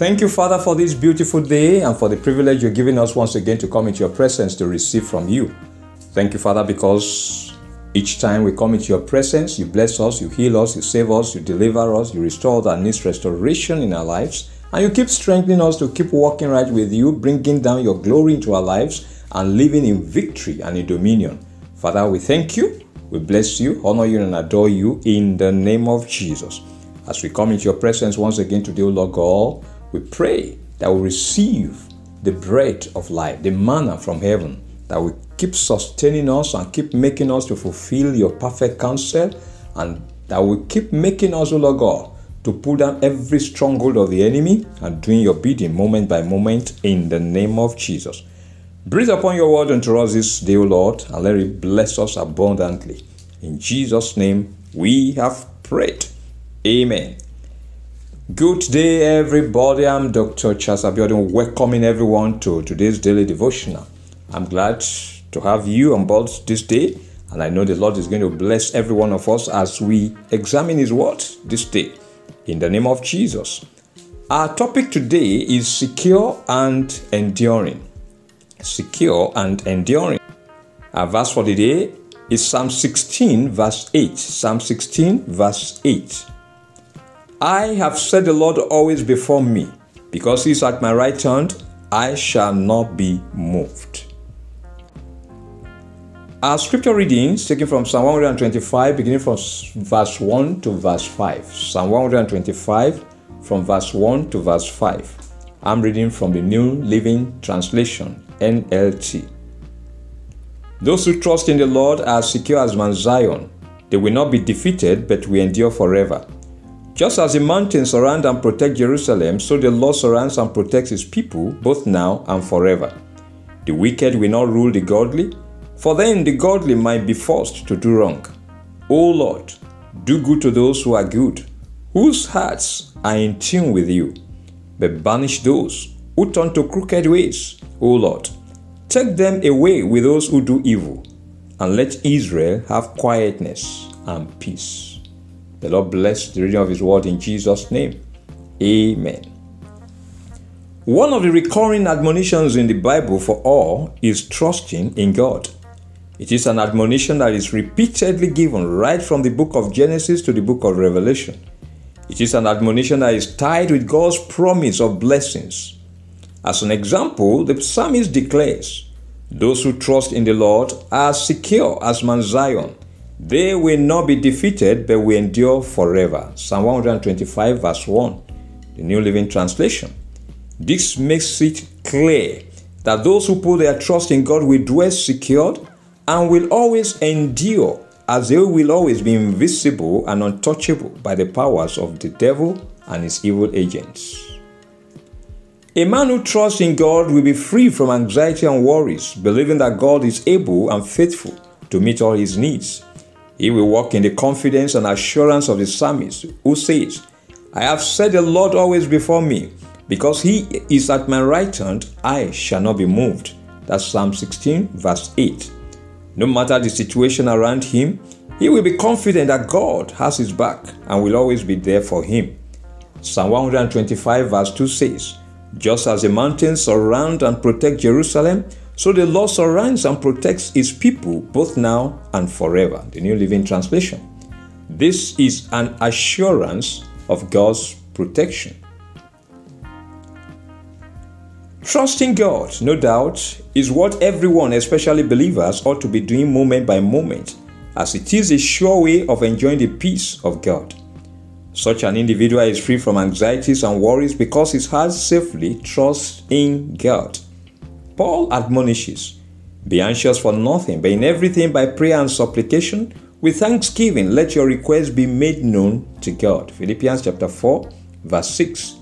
Thank you, Father, for this beautiful day and for the privilege you're giving us once again to come into your presence to receive from you. Thank you, Father, because each time we come into your presence, you bless us, you heal us, you save us, you deliver us, you restore that needs restoration in our lives, and you keep strengthening us to keep walking right with you, bringing down your glory into our lives and living in victory and in dominion. Father, we thank you, we bless you, honor you, and adore you in the name of Jesus. As we come into your presence once again today, Lord God, we pray that we receive the bread of life, the manna from heaven, that will keep sustaining us and keep making us to fulfill your perfect counsel, and that will keep making us, O Lord God, to pull down every stronghold of the enemy and doing your bidding moment by moment in the name of Jesus. Breathe upon your word unto us this day, O Lord, and let it bless us abundantly. In Jesus' name we have prayed. Amen. Good day, everybody. I'm Dr. Charles Abiodun, welcoming everyone to today's daily devotional. I'm glad to have you on board this day, and I know the Lord is going to bless every one of us as we examine His Word this day. In the name of Jesus. Our topic today is secure and enduring. Secure and enduring. Our verse for the day is Psalm 16, verse 8. Psalm 16, verse 8. I have set the Lord always before me. Because he is at my right hand, I shall not be moved. Our scripture readings taken from Psalm 125, beginning from verse 1 to verse 5. Psalm 125, from verse 1 to verse 5. I'm reading from the New Living Translation, NLT. Those who trust in the Lord are secure as Mount Zion. They will not be defeated, but will endure forever. Just as the mountains surround and protect Jerusalem, so the Lord surrounds and protects his people, both now and forever. The wicked will not rule the godly, for then the godly might be forced to do wrong. O Lord, do good to those who are good, whose hearts are in tune with you. But banish those who turn to crooked ways, O Lord. Take them away with those who do evil, and let Israel have quietness and peace. The Lord bless the reading of His word in Jesus' name. Amen. One of the recurring admonitions in the Bible for all is trusting in God. It is an admonition that is repeatedly given right from the book of Genesis to the book of Revelation. It is an admonition that is tied with God's promise of blessings. As an example, the psalmist declares, Those who trust in the Lord are secure as Mount Zion they will not be defeated, but will endure forever. Psalm 125, verse 1, the New Living Translation. This makes it clear that those who put their trust in God will dwell secured and will always endure, as they will always be invisible and untouchable by the powers of the devil and his evil agents. A man who trusts in God will be free from anxiety and worries, believing that God is able and faithful to meet all his needs. He will walk in the confidence and assurance of the psalmist who says, I have set the Lord always before me. Because he is at my right hand, I shall not be moved. That's Psalm 16, verse 8. No matter the situation around him, he will be confident that God has his back and will always be there for him. Psalm 125, verse 2 says, Just as the mountains surround and protect Jerusalem, so the Lord surrounds and protects his people both now and forever. The New Living Translation. This is an assurance of God's protection. Trusting God, no doubt, is what everyone, especially believers, ought to be doing moment by moment, as it is a sure way of enjoying the peace of God. Such an individual is free from anxieties and worries because his heart safely trusts in God. Paul admonishes Be anxious for nothing, but in everything by prayer and supplication, with thanksgiving, let your requests be made known to God. Philippians chapter 4, verse 6.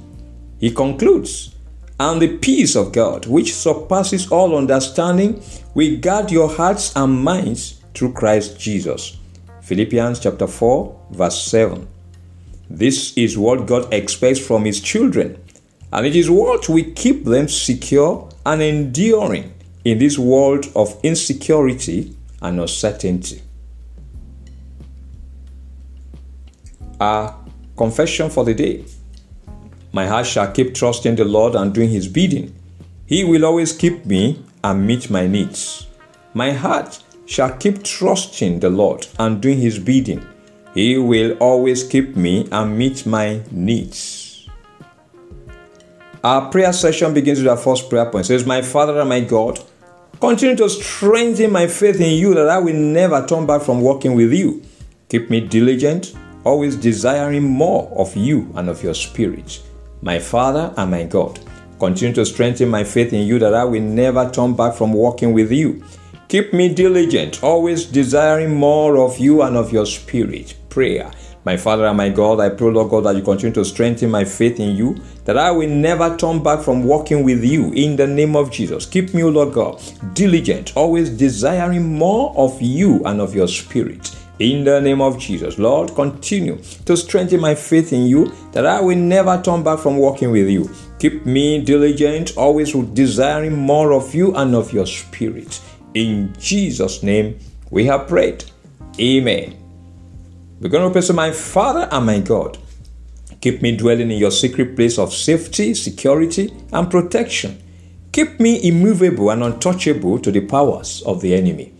He concludes, And the peace of God, which surpasses all understanding, will guard your hearts and minds through Christ Jesus. Philippians chapter 4, verse 7. This is what God expects from His children, and it is what will keep them secure and enduring in this world of insecurity and uncertainty. Our confession for the day My heart shall keep trusting the Lord and doing his bidding. He will always keep me and meet my needs. My heart shall keep trusting the Lord and doing his bidding. He will always keep me and meet my needs. Our prayer session begins with our first prayer point. It says, My Father and my God, continue to strengthen my faith in you that I will never turn back from working with you. Keep me diligent, always desiring more of you and of your spirit. My Father and my God, continue to strengthen my faith in you that I will never turn back from working with you. Keep me diligent, always desiring more of you and of your spirit. Prayer. My Father and my God, I pray, Lord God, that you continue to strengthen my faith in you, that I will never turn back from walking with you in the name of Jesus. Keep me, Lord God, diligent, always desiring more of you and of your spirit. In the name of Jesus, Lord, continue to strengthen my faith in you that I will never turn back from walking with you. Keep me diligent, always desiring more of you and of your spirit. In Jesus' name, we have prayed. Amen. We're going to pray to my Father and my God. Keep me dwelling in your secret place of safety, security, and protection. Keep me immovable and untouchable to the powers of the enemy.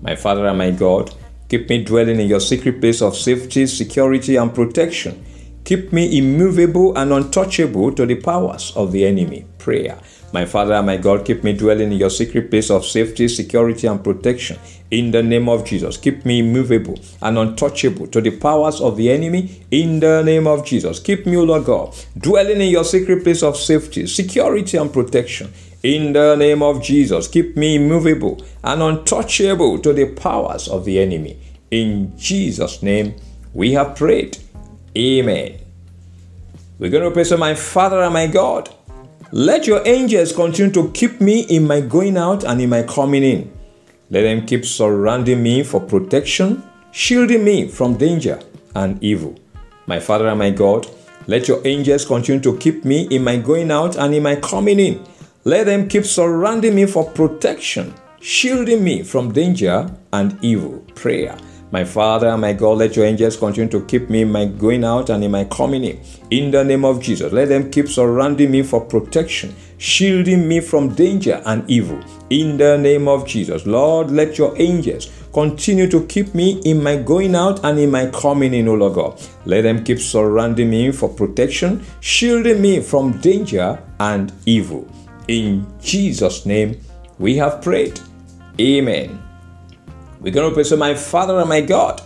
My Father and my God, keep me dwelling in your secret place of safety, security, and protection. Keep me immovable and untouchable to the powers of the enemy. Prayer. My Father and my God, keep me dwelling in your secret place of safety, security, and protection. In the name of Jesus, keep me immovable and untouchable to the powers of the enemy. In the name of Jesus, keep me, O Lord God, dwelling in your secret place of safety, security, and protection. In the name of Jesus, keep me immovable and untouchable to the powers of the enemy. In Jesus' name, we have prayed. Amen. We're going to pray to my Father and my God. Let your angels continue to keep me in my going out and in my coming in. Let them keep surrounding me for protection, shielding me from danger and evil. My Father and my God, let your angels continue to keep me in my going out and in my coming in. Let them keep surrounding me for protection, shielding me from danger and evil. Prayer. My Father my God, let your angels continue to keep me in my going out and in my coming in. In the name of Jesus, let them keep surrounding me for protection, shielding me from danger and evil. In the name of Jesus, Lord, let your angels continue to keep me in my going out and in my coming in, O Lord God. Let them keep surrounding me for protection, shielding me from danger and evil. In Jesus' name, we have prayed. Amen. We're going to pray, so my Father and my God,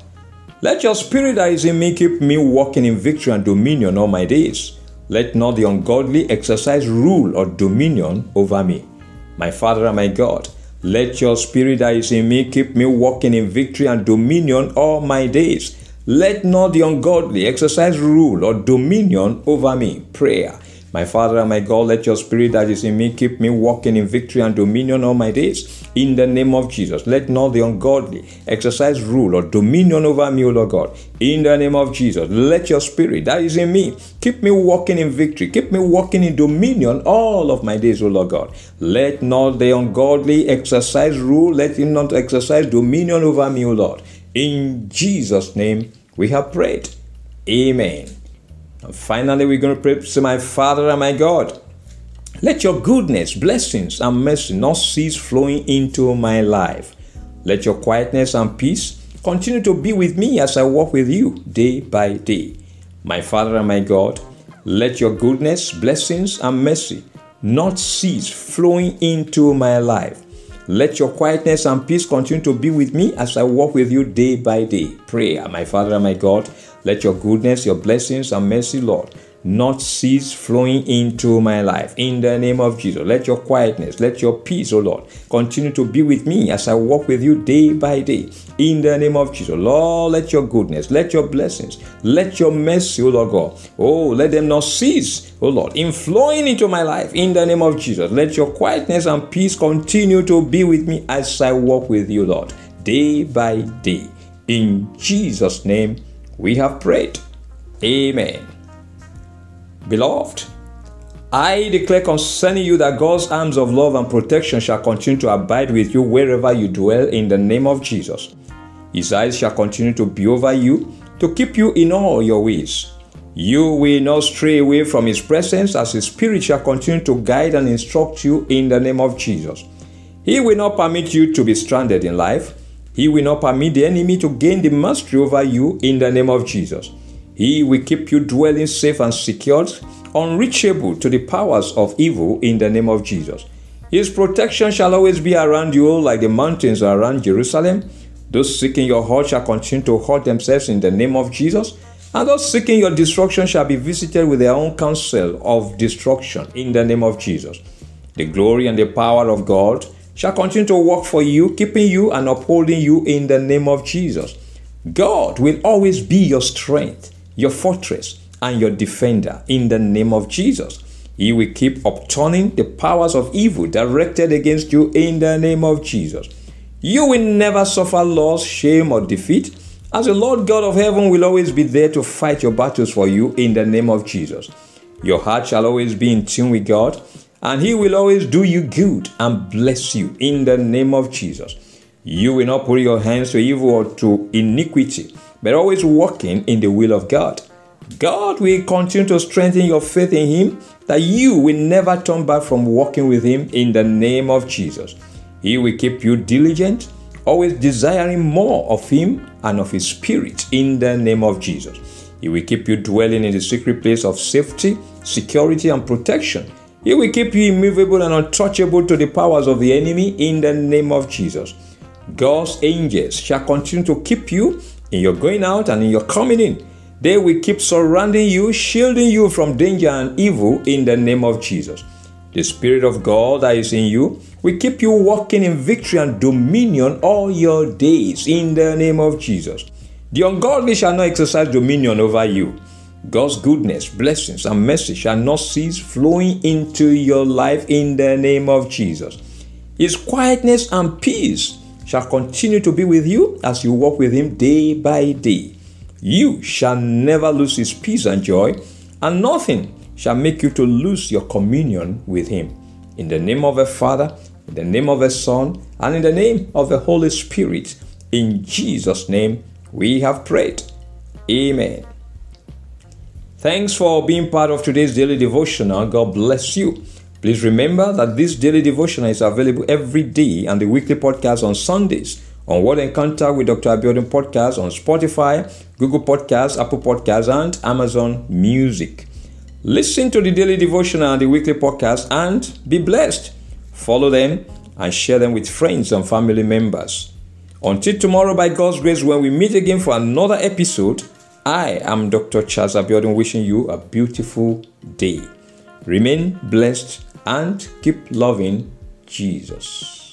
let your spirit that is in me keep me walking in victory and dominion all my days. Let not the ungodly exercise rule or dominion over me. My Father and my God, let your spirit that is in me keep me walking in victory and dominion all my days. Let not the ungodly exercise rule or dominion over me. Prayer. My Father and my God, let your spirit that is in me keep me walking in victory and dominion all my days. In the name of Jesus, let not the ungodly exercise rule or dominion over me, O Lord God. In the name of Jesus, let your spirit that is in me keep me walking in victory, keep me walking in dominion all of my days, O Lord God. Let not the ungodly exercise rule, let him not exercise dominion over me, O Lord. In Jesus' name, we have prayed. Amen. And finally, we're going to pray to my Father and my God. Let your goodness, blessings, and mercy not cease flowing into my life. Let your quietness and peace continue to be with me as I walk with you day by day. My Father and my God, let your goodness, blessings, and mercy not cease flowing into my life. Let your quietness and peace continue to be with me as I walk with you day by day. Prayer, my Father and my God, let your goodness, your blessings, and mercy, Lord, not cease flowing into my life. In the name of Jesus, let your quietness, let your peace, O Lord, continue to be with me as I walk with you day by day. In the name of Jesus, Lord, let your goodness, let your blessings, let your mercy, O Lord God, oh, let them not cease, O Lord, in flowing into my life. In the name of Jesus, let your quietness and peace continue to be with me as I walk with you, Lord, day by day. In Jesus' name, we have prayed. Amen. Beloved, I declare concerning you that God's arms of love and protection shall continue to abide with you wherever you dwell in the name of Jesus. His eyes shall continue to be over you to keep you in all your ways. You will not stray away from His presence as His Spirit shall continue to guide and instruct you in the name of Jesus. He will not permit you to be stranded in life. He will not permit the enemy to gain the mastery over you in the name of Jesus. He will keep you dwelling safe and secured, unreachable to the powers of evil in the name of Jesus. His protection shall always be around you like the mountains around Jerusalem. Those seeking your hurt shall continue to hurt themselves in the name of Jesus. And those seeking your destruction shall be visited with their own counsel of destruction in the name of Jesus. The glory and the power of God shall continue to work for you, keeping you and upholding you in the name of Jesus. God will always be your strength, your fortress, and your defender in the name of Jesus. He will keep upturning the powers of evil directed against you in the name of Jesus. You will never suffer loss, shame, or defeat, as the Lord God of heaven will always be there to fight your battles for you in the name of Jesus. Your heart shall always be in tune with God, and He will always do you good and bless you in the name of Jesus. You will not put your hands to evil or to iniquity, but always walking in the will of God. God will continue to strengthen your faith in Him that you will never turn back from walking with Him in the name of Jesus. He will keep you diligent, always desiring more of Him and of His Spirit in the name of Jesus. He will keep you dwelling in the secret place of safety, security, and protection. He will keep you immovable and untouchable to the powers of the enemy in the name of Jesus. God's angels shall continue to keep you in your going out and in your coming in they will keep surrounding you, shielding you from danger and evil in the name of Jesus. The Spirit of God that is in you will keep you walking in victory and dominion all your days in the name of Jesus. The ungodly shall not exercise dominion over you. God's goodness, blessings, and mercy shall not cease flowing into your life in the name of Jesus. His quietness and peace shall continue to be with you as you walk with Him day by day. You shall never lose his peace and joy, and nothing shall make you to lose your communion with him. In the name of the Father, in the name of the Son, and in the name of the Holy Spirit, in Jesus' name we have prayed. Amen. Thanks for being part of today's daily devotional. God bless you. Please remember that this daily devotional is available every day and the weekly podcast on Sundays on Word Encounter with Dr. Abiodun podcast on Spotify, Google Podcasts, Apple Podcasts, and Amazon Music. Listen to the daily devotional and the weekly podcast and be blessed. Follow them and share them with friends and family members. Until tomorrow, by God's grace, when we meet again for another episode, I am Dr. Charles Abiodun wishing you a beautiful day. Remain blessed and keep loving Jesus.